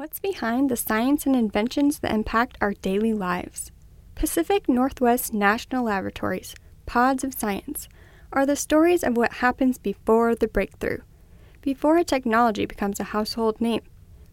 What's behind the science and inventions that impact our daily lives? Pacific Northwest National Laboratories, Pods of Science, are the stories of what happens before the breakthrough, before a technology becomes a household name,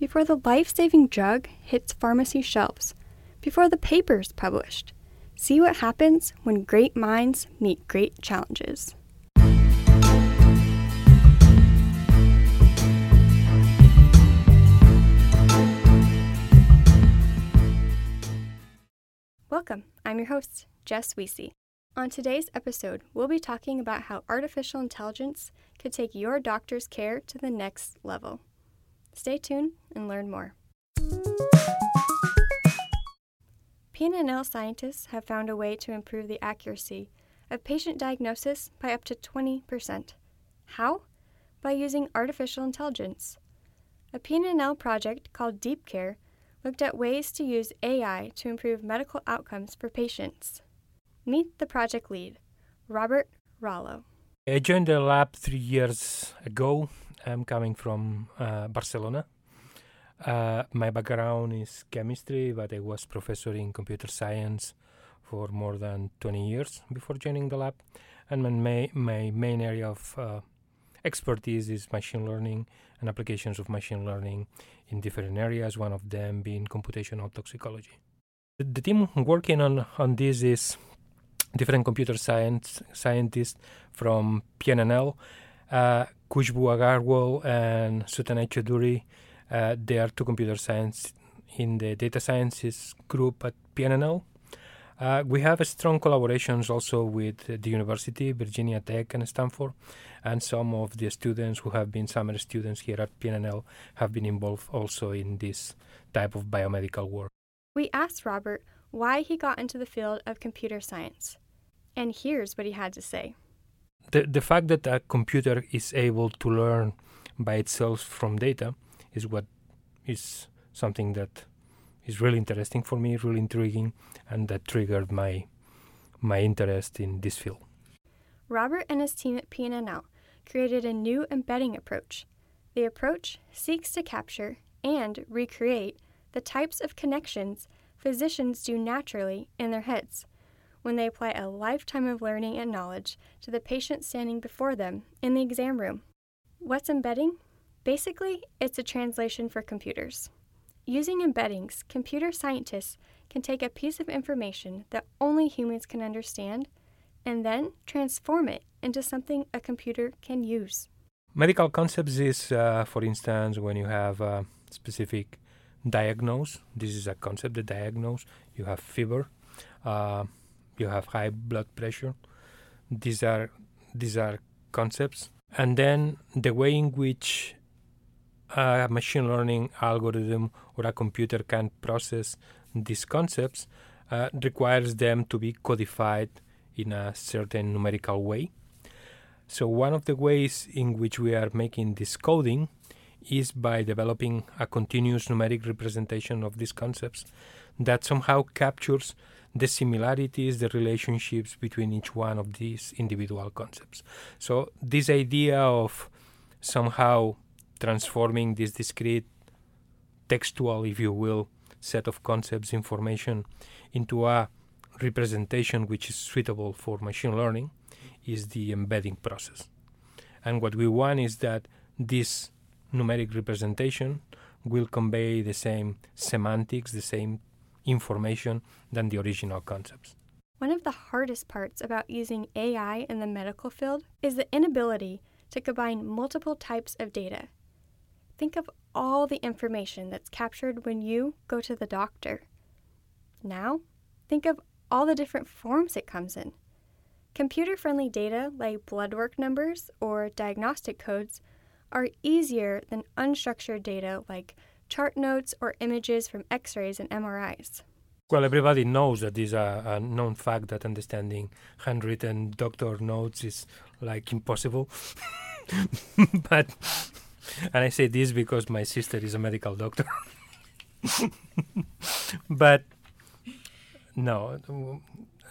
before the life saving drug hits pharmacy shelves, before the paper is published. See what happens when great minds meet great challenges. Welcome. I'm your host, Jess Weesey. On today's episode, we'll be talking about how artificial intelligence could take your doctor's care to the next level. Stay tuned and learn more. PNNL scientists have found a way to improve the accuracy of patient diagnosis by up to 20%. How? By using artificial intelligence. A PNNL project called Deep Care looked at ways to use AI to improve medical outcomes for patients. Meet the project lead, Robert Rallo. I joined the lab three years ago. I'm coming from uh, Barcelona. Uh, my background is chemistry, but I was professor in computer science for more than 20 years before joining the lab. And my, my main area of uh, expertise is machine learning and applications of machine learning in different areas, one of them being computational toxicology. The, the team working on, on this is different computer science scientists from PNNL, uh, Khushbu Agarwal and Sutanay Choudhury. Uh, they are two computer science in the data sciences group at PNNL. Uh, we have strong collaborations also with the university, Virginia Tech and Stanford, and some of the students who have been summer students here at PNNL have been involved also in this type of biomedical work. We asked Robert why he got into the field of computer science, and here's what he had to say. The, the fact that a computer is able to learn by itself from data is what is something that is really interesting for me, really intriguing, and that triggered my my interest in this field. Robert and his team at PNNL created a new embedding approach. The approach seeks to capture and recreate the types of connections physicians do naturally in their heads when they apply a lifetime of learning and knowledge to the patient standing before them in the exam room. What's embedding? Basically, it's a translation for computers. Using embeddings, computer scientists can take a piece of information that only humans can understand and then transform it into something a computer can use. Medical concepts is, uh, for instance, when you have a specific diagnose. This is a concept, the diagnose. You have fever, uh, you have high blood pressure. These are these are concepts, and then the way in which a machine learning algorithm or a computer can process these concepts uh, requires them to be codified in a certain numerical way. So, one of the ways in which we are making this coding is by developing a continuous numeric representation of these concepts that somehow captures the similarities, the relationships between each one of these individual concepts. So, this idea of somehow transforming this discrete textual, if you will, set of concepts, information into a representation which is suitable for machine learning is the embedding process. And what we want is that this numeric representation will convey the same semantics, the same information than the original concepts. One of the hardest parts about using AI in the medical field is the inability to combine multiple types of data Think of all the information that's captured when you go to the doctor. Now, think of all the different forms it comes in. Computer friendly data like blood work numbers or diagnostic codes are easier than unstructured data like chart notes or images from x rays and MRIs. Well, everybody knows that it's a, a known fact that understanding handwritten doctor notes is like impossible. but and I say this because my sister is a medical doctor. but no,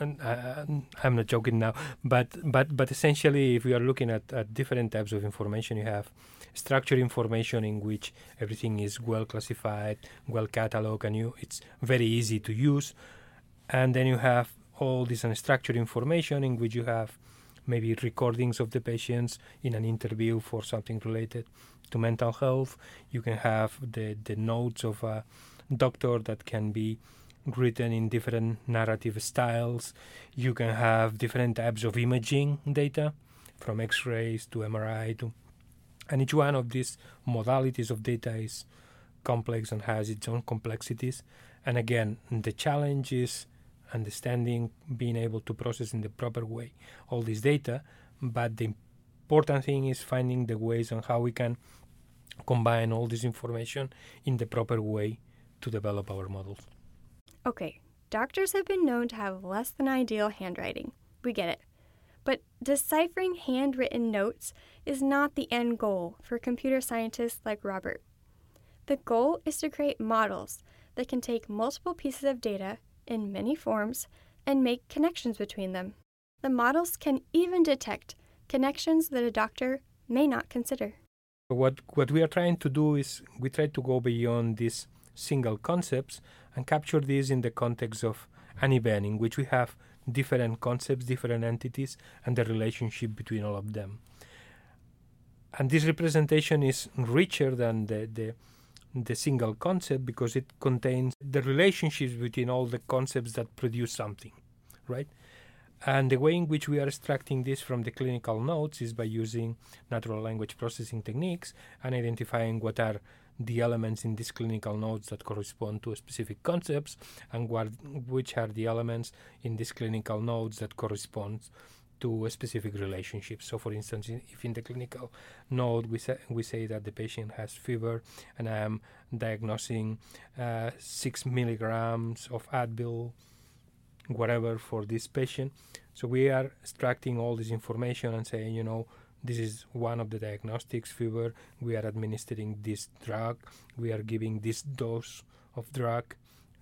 uh, I, am not joking now. But but but essentially, if we are looking at, at different types of information, you have structured information in which everything is well classified, well cataloged, and you it's very easy to use. And then you have all this unstructured information in which you have maybe recordings of the patients in an interview for something related to mental health. You can have the, the notes of a doctor that can be written in different narrative styles. You can have different types of imaging data from X-rays to MRI to and each one of these modalities of data is complex and has its own complexities. And again, the challenge is understanding, being able to process in the proper way all this data. But the important thing is finding the ways on how we can combine all this information in the proper way to develop our models. Okay, doctors have been known to have less than ideal handwriting. We get it. But deciphering handwritten notes is not the end goal for computer scientists like Robert. The goal is to create models that can take multiple pieces of data in many forms and make connections between them. The models can even detect connections that a doctor may not consider. What, what we are trying to do is we try to go beyond these single concepts and capture these in the context of an event in which we have different concepts, different entities, and the relationship between all of them. And this representation is richer than the, the, the single concept because it contains the relationships between all the concepts that produce something, right? And the way in which we are extracting this from the clinical notes is by using natural language processing techniques and identifying what are the elements in these clinical notes that correspond to specific concepts and what, which are the elements in these clinical notes that correspond to a specific relationship. So, for instance, if in the clinical note we say, we say that the patient has fever and I am diagnosing uh, six milligrams of Advil, whatever, for this patient, so we are extracting all this information and saying, you know, this is one of the diagnostics fever. We are administering this drug. We are giving this dose of drug.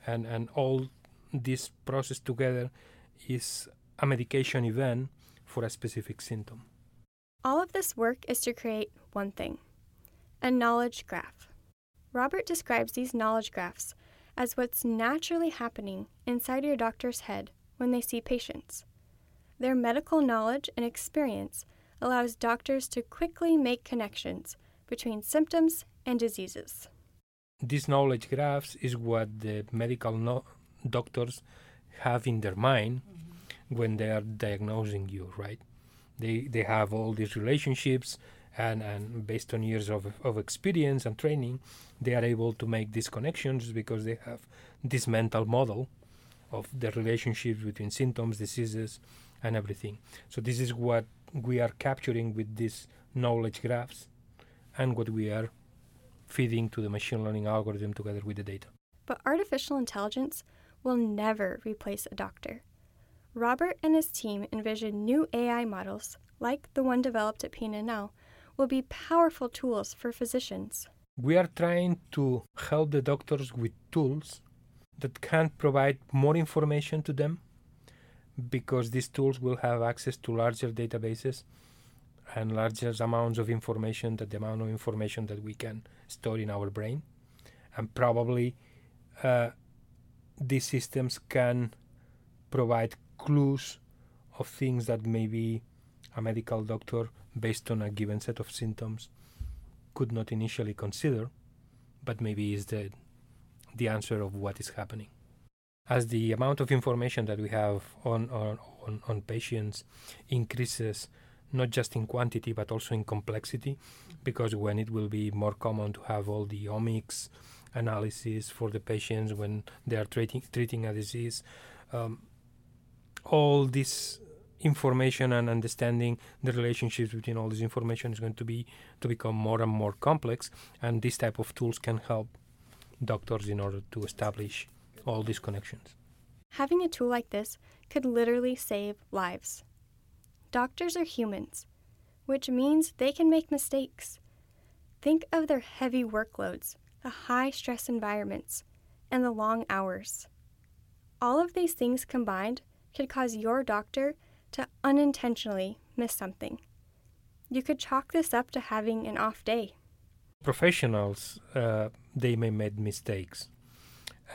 And and all this process together is a medication event for a specific symptom all of this work is to create one thing a knowledge graph robert describes these knowledge graphs as what's naturally happening inside your doctor's head when they see patients their medical knowledge and experience allows doctors to quickly make connections between symptoms and diseases. These knowledge graphs is what the medical no- doctors have in their mind. When they are diagnosing you, right? They, they have all these relationships, and, and based on years of, of experience and training, they are able to make these connections because they have this mental model of the relationships between symptoms, diseases, and everything. So, this is what we are capturing with these knowledge graphs and what we are feeding to the machine learning algorithm together with the data. But artificial intelligence will never replace a doctor. Robert and his team envision new AI models, like the one developed at PNNL, will be powerful tools for physicians. We are trying to help the doctors with tools that can provide more information to them because these tools will have access to larger databases and larger amounts of information than the amount of information that we can store in our brain. And probably uh, these systems can provide clues of things that maybe a medical doctor, based on a given set of symptoms, could not initially consider, but maybe is the, the answer of what is happening. As the amount of information that we have on, on, on, patients increases, not just in quantity but also in complexity, because when it will be more common to have all the omics analysis for the patients when they are treating treating a disease, um, all this information and understanding the relationships between all this information is going to be to become more and more complex, and this type of tools can help doctors in order to establish all these connections. Having a tool like this could literally save lives. Doctors are humans, which means they can make mistakes. Think of their heavy workloads, the high stress environments, and the long hours. All of these things combined could cause your doctor to unintentionally miss something. You could chalk this up to having an off day. Professionals, uh, they may make mistakes,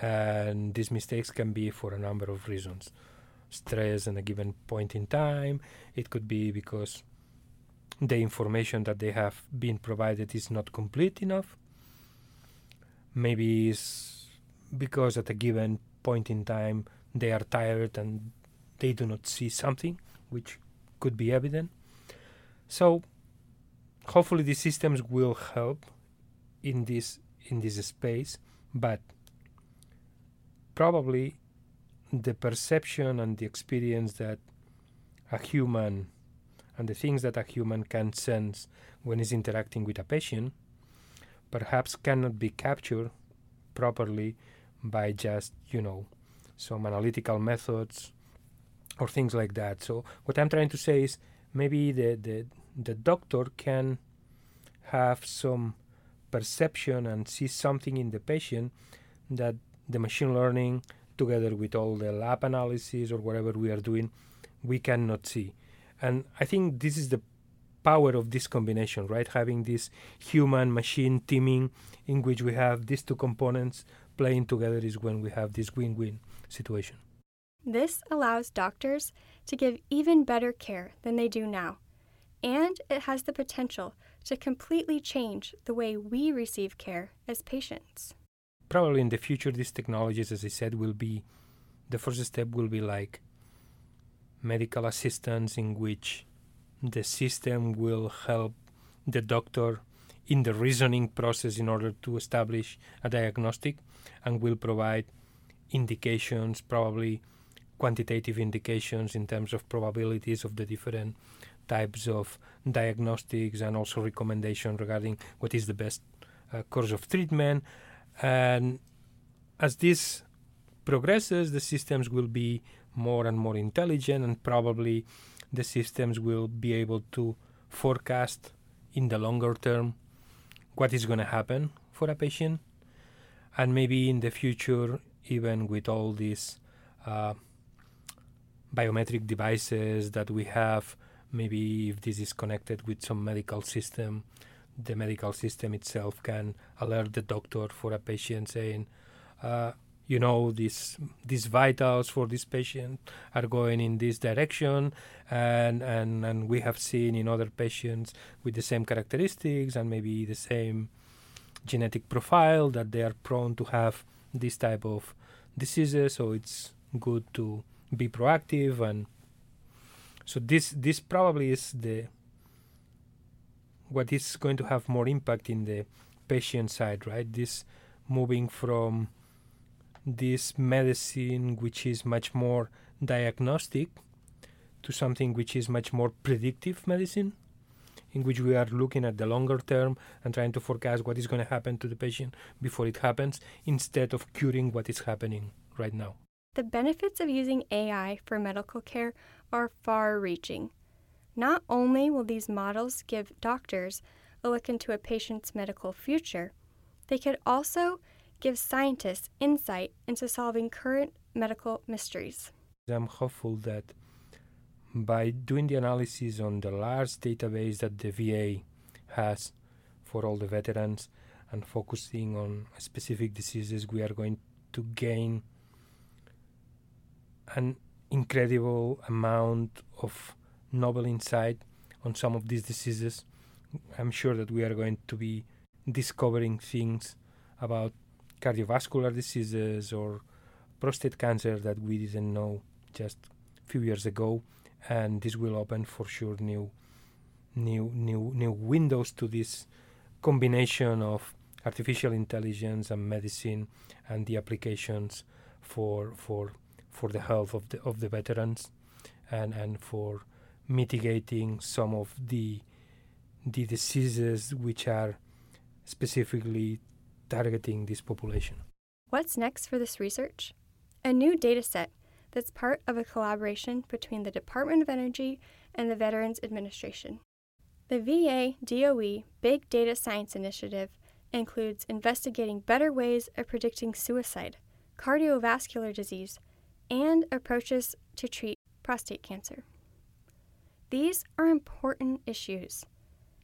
and these mistakes can be for a number of reasons. Stress at a given point in time. It could be because the information that they have been provided is not complete enough. Maybe it's because at a given point in time they are tired and they do not see something which could be evident. So hopefully these systems will help in this in this space, but probably the perception and the experience that a human and the things that a human can sense when he's interacting with a patient perhaps cannot be captured properly by just you know some analytical methods or things like that. So what i'm trying to say is maybe the the, the doctor can have some perception and see something in the patient that the machine learning together with all the lab analysis or whatever we are doing we cannot see. And i think this is the power of this combination right? Having this human machine teaming in which we have these two components playing together is when we have this win-win situation this allows doctors to give even better care than they do now and it has the potential to completely change the way we receive care as patients. Probably in the future, these technologies, as I said, will be the first step will be like medical assistance, in which the system will help the doctor in the reasoning process in order to establish a diagnostic and will provide indications, probably quantitative indications in terms of probabilities of the different types of diagnostics and also recommendation regarding what is the best uh, course of treatment. And as this progresses, the systems will be more and more intelligent, and probably the systems will be able to forecast in the longer term what is going to happen for a patient. And maybe in the future, even with all these uh, biometric devices that we have, maybe if this is connected with some medical system, the medical system itself can alert the doctor for a patient saying, uh, you know, these these vitals for this patient are going in this direction, and, and and we have seen in other patients with the same characteristics and maybe the same genetic profile that they are prone to have this type of diseases. So it's good to be proactive and so this this probably is the what is going to have more impact in the patient side, right? This moving from this medicine which is much more diagnostic to something which is much more predictive medicine in which we are looking at the longer term and trying to forecast what is going to happen to the patient before it happens instead of curing what is happening right now. The benefits of using AI for medical care are far reaching. Not only will these models give doctors a look into a patient's medical future, they could also give scientists insight into solving current medical mysteries. I'm hopeful that by doing the analysis on the large database that the VA has for all the veterans and focusing on specific diseases, we are going to gain an incredible amount of novel insight on some of these diseases. I'm sure that we are going to be discovering things about cardiovascular diseases or prostate cancer that we didn't know just a few years ago, and this will open for sure new, new, new, new windows to this combination of artificial intelligence and medicine and the applications for for for the health of the of the veterans and and for mitigating some of the the diseases which are specifically targeting this population. What's next for this research? A new data set that's part of a collaboration between the Department of Energy and the Veterans Administration. The VA DOE Big Data Science Initiative includes investigating better ways of predicting suicide, cardiovascular disease, and approaches to treat prostate cancer. These are important issues,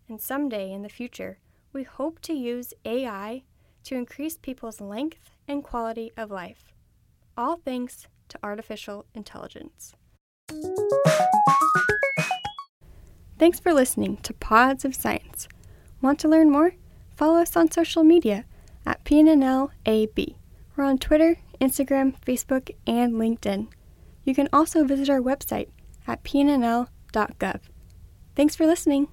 and someday in the future, we hope to use AI to increase people's length and quality of life, all thanks to artificial intelligence. Thanks for listening to Pods of Science. Want to learn more? Follow us on social media at PNNLAB. We're on Twitter, Instagram, Facebook, and LinkedIn. You can also visit our website at pnnl.gov. Thanks for listening.